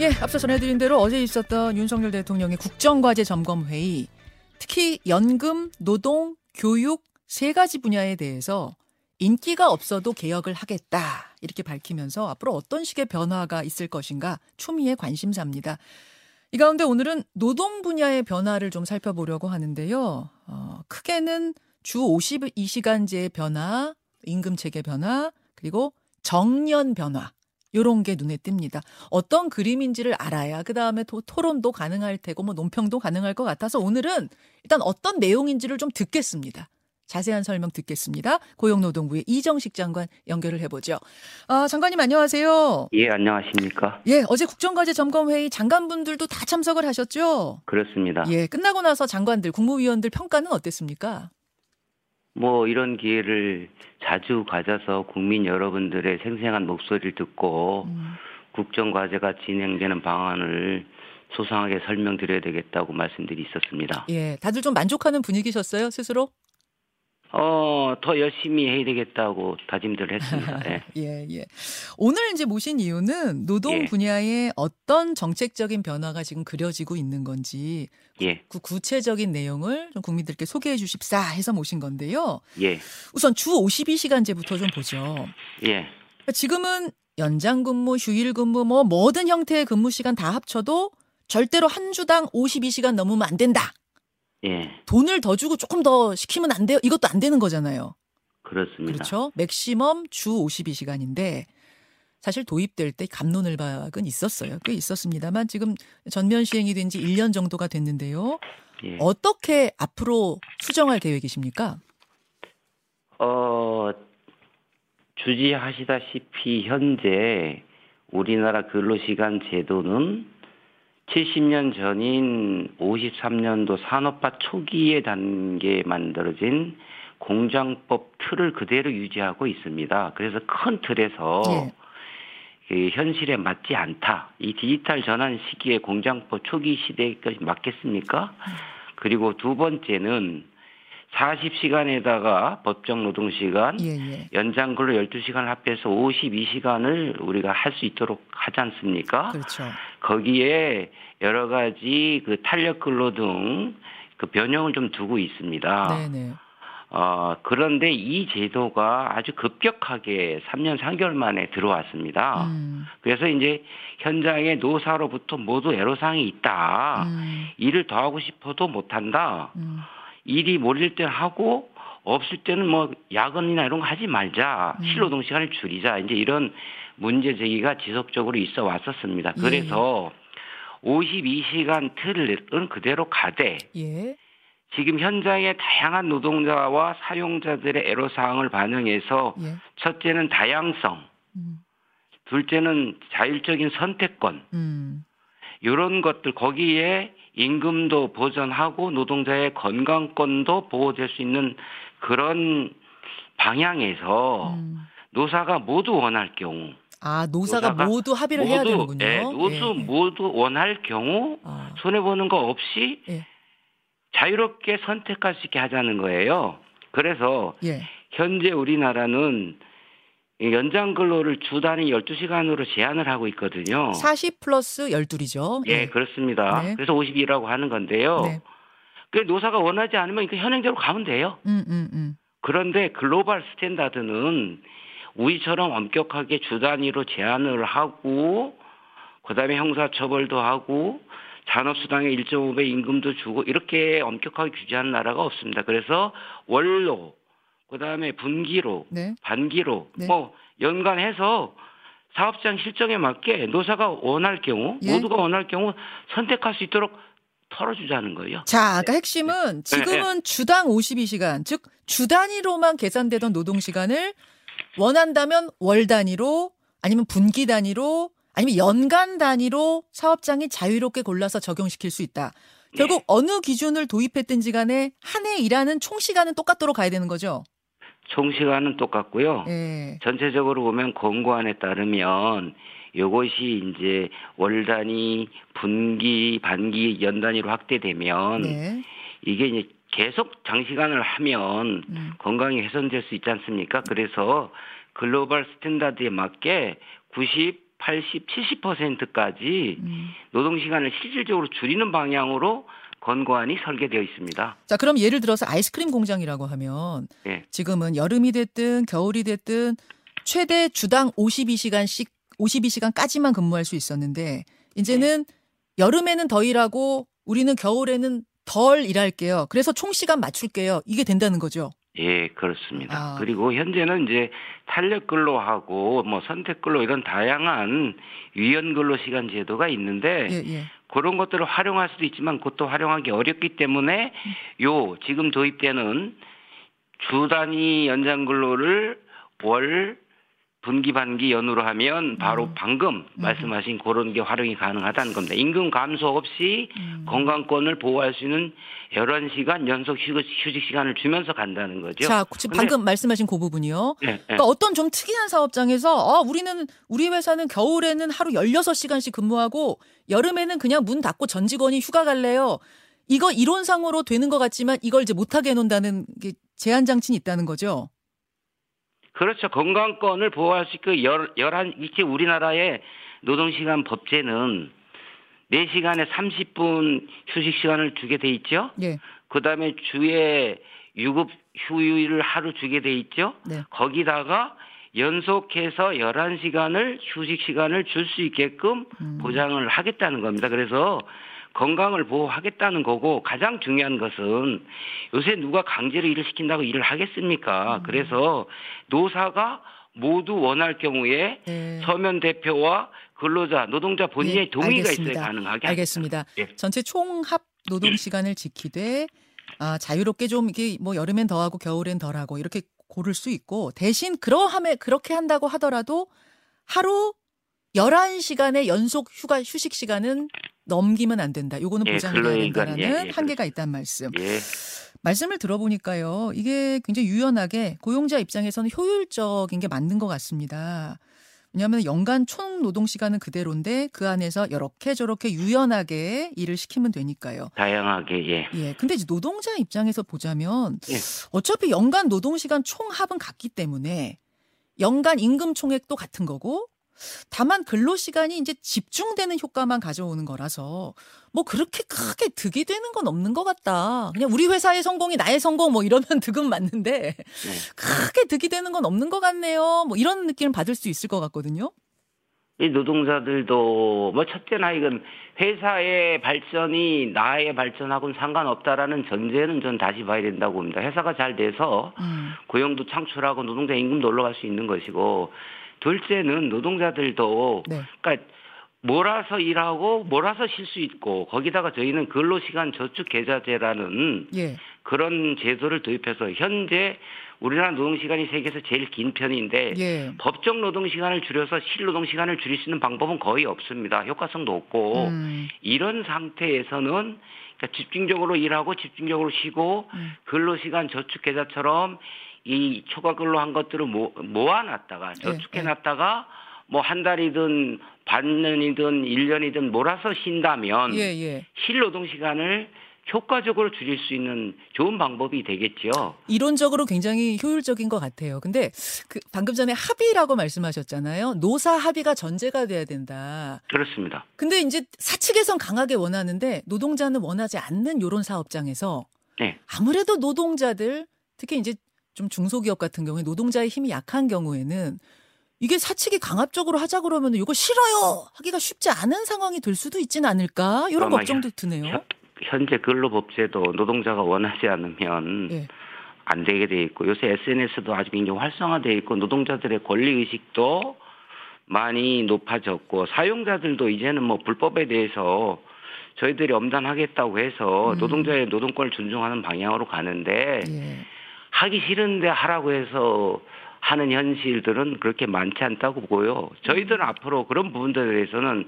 예, 앞서 전해드린 대로 어제 있었던 윤석열 대통령의 국정과제 점검 회의, 특히 연금, 노동, 교육 세 가지 분야에 대해서 인기가 없어도 개혁을 하겠다 이렇게 밝히면서 앞으로 어떤 식의 변화가 있을 것인가 추미애 관심사입니다. 이 가운데 오늘은 노동 분야의 변화를 좀 살펴보려고 하는데요. 어, 크게는 주 52시간제의 변화, 임금 체계 변화, 그리고 정년 변화. 요런 게 눈에 띕니다. 어떤 그림인지를 알아야 그 다음에 토론도 가능할 테고 뭐 논평도 가능할 것 같아서 오늘은 일단 어떤 내용인지를 좀 듣겠습니다. 자세한 설명 듣겠습니다. 고용노동부의 이정식 장관 연결을 해보죠. 아, 장관님 안녕하세요. 예, 안녕하십니까. 예, 어제 국정과제 점검회의 장관분들도 다 참석을 하셨죠? 그렇습니다. 예, 끝나고 나서 장관들, 국무위원들 평가는 어땠습니까? 뭐 이런 기회를 자주 가져서 국민 여러분들의 생생한 목소리를 듣고 음. 국정과제가 진행되는 방안을 소상하게 설명드려야 되겠다고 말씀들이 있었습니다. 예, 다들 좀 만족하는 분위기셨어요, 스스로? 어, 더 열심히 해야 되겠다고 다짐들 했습니다. 예. 예, 예. 오늘 이제 모신 이유는 노동 예. 분야에 어떤 정책적인 변화가 지금 그려지고 있는 건지 예. 그 구체적인 내용을 좀 국민들께 소개해 주십사 해서 모신 건데요. 예. 우선 주 52시간제부터 좀 보죠. 예. 지금은 연장 근무, 휴일 근무 뭐 모든 형태의 근무 시간 다 합쳐도 절대로 한 주당 52시간 넘으면 안 된다. 예. 돈을 더 주고 조금 더 시키면 안 돼요. 이것도 안 되는 거잖아요. 그렇습니다. 그렇죠. 맥시멈 주 52시간인데 사실 도입될 때 감론을 박은 있었어요. 꽤 있었습니다만 지금 전면 시행이 된 지 1년 정도가 됐는데요. 예. 어떻게 앞으로 수정할 계획이십니까? 어, 주지하시다시피 현재 우리나라 근로시간 제도는 70년 전인 53년도 산업화 초기의 단계에 만들어진 공장법 틀을 그대로 유지하고 있습니다. 그래서 큰 틀에서 예. 그 현실에 맞지 않다. 이 디지털 전환 시기에 공장법 초기 시대에 맞겠습니까? 그리고 두 번째는 40시간에다가 법정 노동시간, 예, 예. 연장 근로 12시간 합해서 52시간을 우리가 할 수 있도록 하지 않습니까? 그렇죠. 거기에 여러 가지 그 탄력 근로 등 그 변형을 좀 두고 있습니다. 네네. 어, 그런데 이 제도가 아주 급격하게 3년 3개월 만에 들어왔습니다. 음. 그래서 이제 현장에 노사로부터 모두 애로사항이 있다. 음. 일을 더 하고 싶어도 못한다. 음. 일이 몰릴 때 하고 없을 때는 뭐 야근이나 이런 거 하지 말자. 음. 실노동 시간을 줄이자. 이제 이런 문제 제기가 지속적으로 있어 왔었습니다. 예. 그래서 예. 52시간 틀은 그대로 가되 예. 지금 현장의 다양한 노동자와 사용자들의 애로사항을 반영해서 예. 첫째는 다양성, 음. 둘째는 자율적인 선택권, 음. 이런 것들 거기에 임금도 보전하고 노동자의 건강권도 보호될 수 있는 그런 방향에서 음. 노사가 모두 원할 경우 아 노사가, 노사가 모두 합의를 모두, 해야 되는군요. 네, 모두 예. 모두 원할 경우 아. 손해 보는 거 없이 예. 자유롭게 선택할 수 있게 하자는 거예요. 그래서 예. 현재 우리나라는 연장 근로를 주 단위 12시간으로 제한을 하고 있거든요. 40 플러스 12이죠. 예, 네. 그렇습니다. 네. 그래서 52라고 하는 건데요. 네. 그 노사가 원하지 않으면 그 현행대로 가면 돼요. 음, 음, 음. 그런데 global standard는 우리처럼 엄격하게 주 단위로 제한을 하고 그다음에 형사처벌도 하고 잔업수당의 1.5배 임금도 주고 이렇게 엄격하게 규제하는 나라가 없습니다. 그래서 월로 그다음에 분기로, 네. 반기로 네. 뭐 연간해서 사업장 실정에 맞게 노사가 원할 경우 예. 모두가 원할 경우 선택할 수 있도록 털어주자는 거예요. 자, 아까 핵심은 네. 지금은 네. 주당 52시간, 즉 주 단위로만 계산되던 노동 시간을 원한다면 월 단위로 아니면 분기 단위로 아니면 연간 단위로 사업장이 자유롭게 골라서 적용시킬 수 있다. 결국 네. 어느 기준을 도입했든지 간에 한 해 일하는 총 시간은 똑같도록 가야 되는 거죠. 총 시간은 똑같고요. 네. 전체적으로 보면 권고안에 따르면 이것이 이제 월 단위, 분기, 반기, 연 단위로 확대되면 네. 이게 이제 계속 장시간을 하면 음. 건강이 훼손될 수 있지 않습니까? 그래서 global standard에 맞게 90 80, 70%까지 음. 노동 시간을 실질적으로 줄이는 방향으로 권고안이 설계되어 있습니다. 자, 그럼 예를 들어서 아이스크림 공장이라고 하면 네. 지금은 여름이 됐든 겨울이 됐든 최대 주당 52시간씩 52시간까지만 근무할 수 있었는데 이제는 네. 여름에는 더 일하고 우리는 겨울에는 덜 일할게요. 그래서 총 시간 맞출게요. 이게 된다는 거죠. 예, 그렇습니다. 아. 그리고 현재는 이제 탄력 근로하고 뭐 선택 근로 이런 다양한 유연 근로 시간 제도가 있는데 예, 예. 그런 것들을 활용할 수도 있지만 그것도 활용하기 어렵기 때문에 요 지금 도입되는 주 단위 연장 근로를 월 분기 반기 연으로 하면 바로 음. 방금 음. 말씀하신 그런 게 활용이 가능하다는 겁니다. 임금 감소 없이 음. 건강권을 보호할 수 있는 11시간 연속 휴식, 휴식 시간을 주면서 간다는 거죠. 자, 방금 말씀하신 그 부분이요. 네, 네. 그러니까 어떤 좀 특이한 사업장에서 아, 우리는 우리 회사는 겨울에는 하루 16시간씩 근무하고 여름에는 그냥 문 닫고 전 직원이 휴가 갈래요. 이거 이론상으로 되는 것 같지만 이걸 이제 못하게 해놓는다는 게 제한 장치는 있다는 거죠. 그렇죠. 건강권을 보호할 수 있고 열, 열한 이제 우리나라의 노동시간 법제는 4시간에 30분 휴식 시간을 주게 돼 있죠. 네. 그다음에 주에 유급 휴일을 하루 주게 돼 있죠. 네. 거기다가 연속해서 11시간을 휴식 시간을 줄 수 있게끔 음. 보장을 하겠다는 겁니다. 그래서 건강을 보호하겠다는 거고 가장 중요한 것은 요새 누가 강제로 일을 시킨다고 일을 하겠습니까? 음. 그래서 노사가 모두 원할 경우에 네. 서면 대표와 근로자, 노동자 본인의 네, 동의가 알겠습니다. 있어야 가능하게 알겠습니다. 네. 전체 총합 노동 시간을 지키되 아, 자유롭게 좀 이게 뭐 여름엔 더하고 겨울엔 덜하고 이렇게 고를 수 있고 대신 그러함에 그렇게 한다고 하더라도 하루 11시간의 연속 휴가 휴식 시간은 넘기면 안 된다. 요거는 예, 보장해야 된다라는 예, 예, 한계가 있다는 말씀. 예. 말씀을 들어보니까요. 이게 굉장히 유연하게 고용자 입장에서는 효율적인 게 맞는 것 같습니다. 왜냐하면 연간 총 노동 시간은 그대로인데 그 안에서 이렇게 저렇게 유연하게 일을 시키면 되니까요. 다양하게 예. 예. 근데 이제 노동자 입장에서 보자면 예. 어차피 연간 노동 시간 총 합은 같기 때문에 연간 임금 총액도 같은 거고 다만 근로 시간이 이제 집중되는 효과만 가져오는 거라서 뭐 그렇게 크게 득이 되는 건 없는 것 같다. 그냥 우리 회사의 성공이 나의 성공 뭐 이러면 득은 맞는데 네. 크게 득이 되는 건 없는 것 같네요. 뭐 이런 느낌을 받을 수 있을 것 같거든요. 이 노동자들도 뭐 첫째 나 이건 회사의 발전이 나의 발전하고는 상관없다라는 전제는 전 다시 봐야 된다고 봅니다. 회사가 잘 돼서 음. 고용도 창출하고 노동자 임금도 올라갈 수 있는 것이고 둘째는 노동자들도 네. 그러니까 몰아서 일하고 몰아서 쉴 수 있고 거기다가 저희는 근로시간 저축 계좌제라는 예. 그런 제도를 도입해서 현재 우리나라 노동시간이 세계에서 제일 긴 편인데 예. 법정 노동시간을 줄여서 실노동시간을 줄일 수 있는 방법은 거의 없습니다. 효과성도 없고 음. 이런 상태에서는 그러니까 집중적으로 일하고 집중적으로 쉬고 음. 근로시간 저축 계좌처럼 이 초과근로 한 것들을 모, 모아놨다가 예, 저축해놨다가 예. 뭐한 달이든 반년이든 1년이든 몰아서 쉰다면 예, 예. 실노동 시간을 효과적으로 줄일 수 있는 좋은 방법이 되겠죠. 이론적으로 굉장히 효율적인 것 같아요. 근데 그 방금 전에 합의라고 말씀하셨잖아요. 노사 합의가 전제가 돼야 된다. 그렇습니다. 근데 이제 사측에선 강하게 원하는데 노동자는 원하지 않는 요런 사업장에서 네. 아무래도 노동자들 특히 이제 좀 중소기업 같은 경우에 노동자의 힘이 약한 경우에는 이게 사측이 강압적으로 하자 그러면 이거 싫어요 하기가 쉽지 않은 상황이 될 수도 있지는 않을까 이런 걱정도 드네요. 현재 근로법제도 노동자가 원하지 않으면 네. 안 되게 돼 있고 요새 SNS도 아주 굉장히 활성화돼 있고 노동자들의 권리 의식도 많이 높아졌고 사용자들도 이제는 뭐 불법에 대해서 저희들이 엄단하겠다고 해서 음. 노동자의 노동권을 존중하는 방향으로 가는데 예. 하기 싫은데 하라고 해서 하는 현실들은 그렇게 많지 않다고 보고요. 저희들은 음. 앞으로 그런 부분들에 대해서는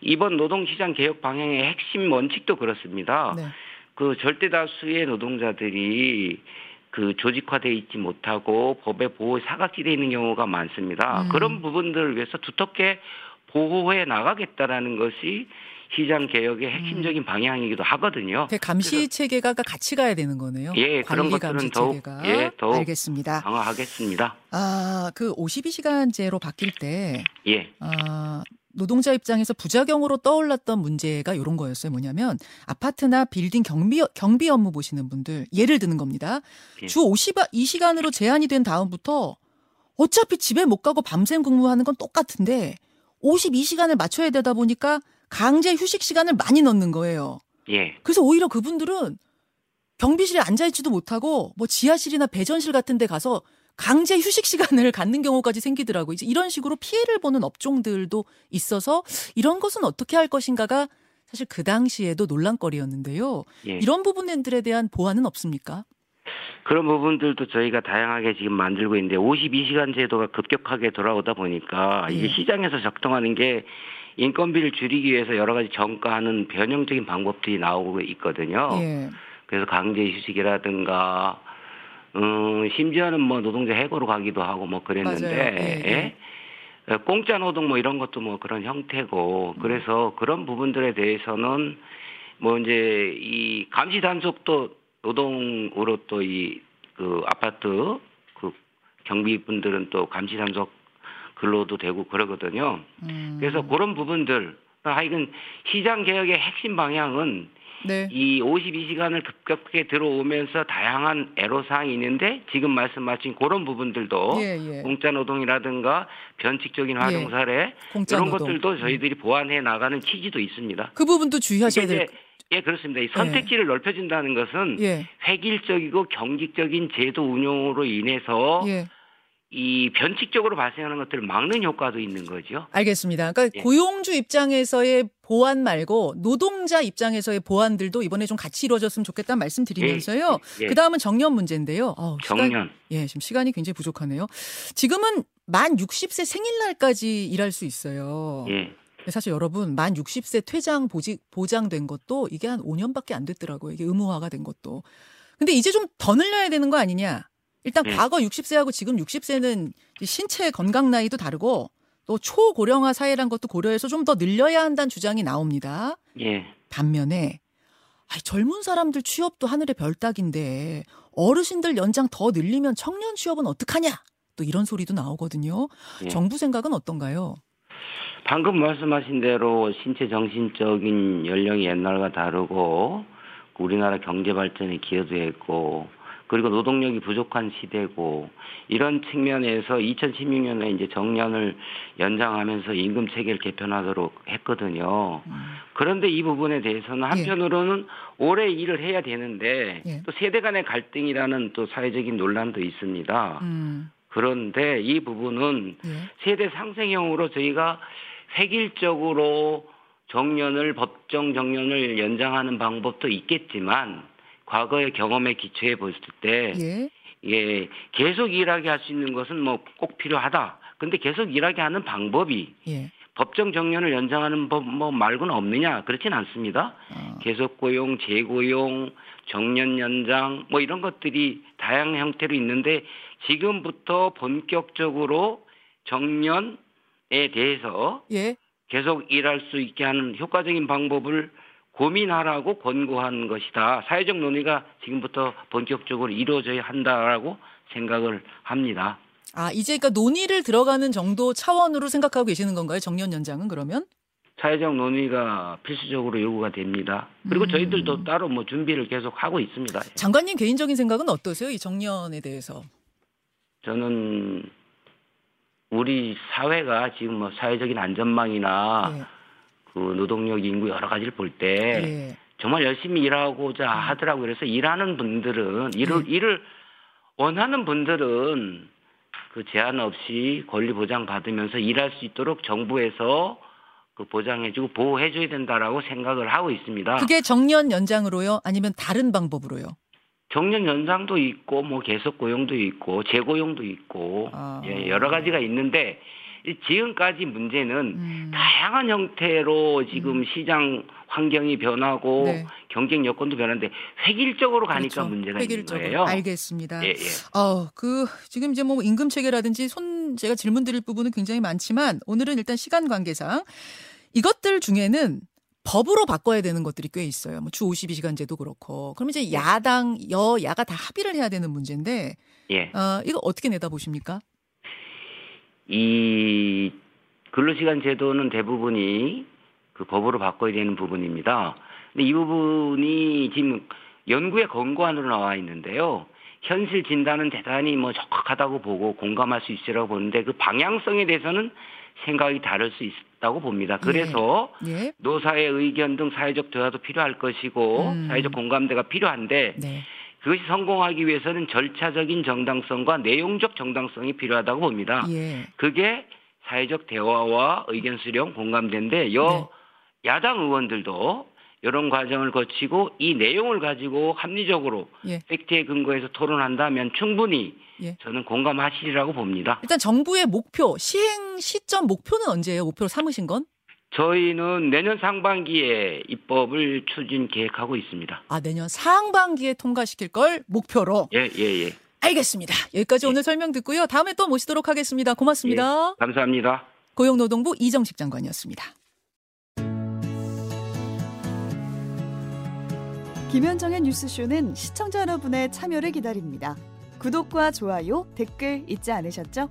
이번 노동시장 개혁 방향의 핵심 원칙도 그렇습니다. 네. 그 절대 다수의 노동자들이 그 조직화돼 있지 못하고 법의 보호 사각지대에 있는 경우가 많습니다. 음. 그런 부분들을 위해서 두텁게 보호해 나가겠다라는 것이 시장 개혁의 핵심적인 음. 방향이기도 하거든요. 감시 체계가 같이 가야 되는 거네요. 예, 그런 것들은 더욱 예, 더 알겠습니다. 강화하겠습니다. 아, 그 52시간제로 바뀔 때 예. 아, 노동자 입장에서 부작용으로 떠올랐던 문제가 이런 거였어요. 뭐냐면 아파트나 빌딩 경비 경비 업무 보시는 분들 예를 드는 겁니다. 예. 주 52시간으로 제한이 된 다음부터 어차피 집에 못 가고 밤샘 근무하는 건 똑같은데 52시간을 맞춰야 되다 보니까 강제 휴식 시간을 많이 넣는 거예요. 예. 그래서 오히려 그분들은 경비실에 앉아 있지도 못하고 뭐 지하실이나 배전실 같은 데 가서 강제 휴식 시간을 갖는 경우까지 생기더라고요. 이제 이런 식으로 피해를 보는 업종들도 있어서 이런 것은 어떻게 할 것인가가 사실 그 당시에도 논란거리였는데요. 예. 이런 부분들에 대한 보완은 없습니까? 그런 부분들도 저희가 다양하게 지금 만들고 있는데 52시간 제도가 급격하게 돌아오다 보니까 예. 이게 시장에서 적동하는 게 인건비를 줄이기 위해서 여러 가지 정가하는 변형적인 방법들이 나오고 있거든요. 예. 그래서 강제 휴식이라든가 음, 심지어는 뭐 노동자 해고로 가기도 하고 뭐 그랬는데 예, 예. 예? 공짜 노동 뭐 이런 것도 뭐 그런 형태고 그래서 그런 부분들에 대해서는 뭐 이제 이 감시 단속도 노동으로 또 이 그 아파트 그 경비분들은 또 감시 단속 근로도 되고 그러거든요. 음. 그래서 그런 부분들 하여간 시장 개혁의 핵심 방향은 네. 이 52시간을 급격하게 들어오면서 다양한 애로사항이 있는데 지금 말씀하신 그런 부분들도 예, 예. 공짜 노동이라든가 변칙적인 활용 예. 사례 그런 노동. 것들도 저희들이 보완해 나가는 취지도 있습니다. 그 부분도 주의하셔야 될 예, 그렇습니다. 이 선택지를 예. 넓혀진다는 것은 예. 획일적이고 경직적인 제도 운용으로 인해서 예. 이 변칙적으로 발생하는 것들을 막는 효과도 있는 거죠. 알겠습니다. 그러니까 예. 고용주 입장에서의 보완 말고 노동자 입장에서의 보완들도 이번에 좀 같이 이루어졌으면 좋겠다는 말씀 드리면서요. 예. 예. 그 다음은 정년 문제인데요. 어, 정년. 시간, 예, 지금 시간이 굉장히 부족하네요. 지금은 만 60세 생일날까지 일할 수 있어요. 예. 사실 여러분 만 60세 퇴장 보직, 보장된 것도 이게 한 5년밖에 안 됐더라고요. 이게 의무화가 된 것도. 근데 이제 좀 더 늘려야 되는 거 아니냐? 일단 네. 과거 60세하고 지금 60세는 신체 건강 나이도 다르고 또 초고령화 사회란 것도 고려해서 좀 더 늘려야 한다는 주장이 나옵니다. 예. 반면에 아이, 젊은 사람들 취업도 하늘의 별 따기인데 어르신들 연장 더 늘리면 청년 취업은 어떡하냐? 또 이런 소리도 나오거든요. 예. 정부 생각은 어떤가요? 방금 말씀하신 대로 신체 정신적인 연령이 옛날과 다르고 우리나라 경제 발전에 기여도 했고 그리고 노동력이 부족한 시대고 이런 측면에서 2016년에 이제 정년을 연장하면서 임금 체계를 개편하도록 했거든요. 음. 그런데 이 부분에 대해서는 예. 한편으로는 예. 오래 일을 해야 되는데 예. 또 세대 간의 갈등이라는 또 사회적인 논란도 있습니다. 음. 그런데 이 부분은 예. 세대 상생형으로 저희가 획일적으로 정년을 법정 정년을 연장하는 방법도 있겠지만 과거의 경험에 기초해 봤을 때 예. 예, 계속 일하게 할 수 있는 것은 뭐 꼭 필요하다. 근데 계속 일하게 하는 방법이 예. 법정 정년을 연장하는 법 뭐 말고는 없느냐 그렇진 않습니다. 어. 계속 고용, 재고용, 정년 연장 뭐 이런 것들이 다양한 형태로 있는데 지금부터 본격적으로 정년에 대해서 예. 계속 일할 수 있게 하는 효과적인 방법을 고민하라고 권고한 것이다. 사회적 논의가 지금부터 본격적으로 이루어져야 한다라고 생각을 합니다. 아, 이제 그러니까 논의를 들어가는 정도 차원으로 생각하고 계시는 건가요? 정년 연장은 그러면? 사회적 논의가 필수적으로 요구가 됩니다. 그리고 음. 저희들도 따로 뭐 준비를 계속 하고 있습니다. 장관님 개인적인 생각은 어떠세요? 이 정년에 대해서? 저는 우리 사회가 지금 뭐 사회적인 안전망이나 네. 그 노동력 인구 여러 가지를 볼때 예. 정말 열심히 일하고자 음. 하더라고요. 그래서 일하는 분들은 일을 예. 일을 원하는 분들은 그 제한 없이 권리 보장 받으면서 일할 수 있도록 정부에서 그 보장해주고 보호해줘야 된다라고 생각을 하고 있습니다. 그게 정년 연장으로요? 아니면 다른 방법으로요? 정년 연장도 있고 뭐 계속 고용도 있고 재고용도 있고 아. 예, 여러 가지가 있는데 지금까지 문제는 음. 다양한 형태로 지금 음. 시장 환경이 변하고 네. 경쟁 여건도 변하는데 획일적으로 가니까 그렇죠. 문제가 획일적으로. 있는 거예요. 알겠습니다. 예, 예. 어, 그 지금 이제 뭐 임금 체계라든지 손 제가 질문 드릴 부분은 굉장히 많지만 오늘은 일단 시간 관계상 이것들 중에는 법으로 바꿔야 되는 것들이 꽤 있어요. 뭐 주 52시간제도 그렇고. 그럼 이제 네. 야당, 여야가 다 합의를 해야 되는 문제인데, 예. 어, 이거 어떻게 내다 보십니까? 이 근로시간 제도는 대부분이 그 법으로 바꿔야 되는 부분입니다. 근데 이 부분이 지금 연구의 권고안으로 나와 있는데요. 현실 진단은 대단히 뭐 적확하다고 보고 공감할 수 있으라고 보는데 그 방향성에 대해서는 생각이 다를 수 있다고 봅니다. 그래서 예. 예. 노사의 의견 등 사회적 대화도 필요할 것이고 음. 사회적 공감대가 필요한데 네. 그것이 성공하기 위해서는 절차적인 정당성과 내용적 정당성이 필요하다고 봅니다. 예. 그게 사회적 대화와 의견 수렴 공감대인데 여 네. 야당 의원들도 이런 과정을 거치고 이 내용을 가지고 합리적으로 예. 팩트에 근거해서 토론한다면 충분히 예. 저는 공감하시리라고 봅니다. 일단 정부의 목표, 시행 시점 목표는 언제예요? 목표로 삼으신 건? 저희는 내년 상반기에 입법을 추진 계획하고 있습니다. 아, 내년 상반기에 통과시킬 걸 목표로? 예, 예, 예. 알겠습니다. 여기까지 예. 오늘 설명 듣고요. 다음에 또 모시도록 하겠습니다. 고맙습니다. 예, 감사합니다. 고용노동부 이정식 장관이었습니다. 김현정의 뉴스쇼는 시청자 여러분의 참여를 기다립니다. 구독과 좋아요, 댓글 잊지 않으셨죠?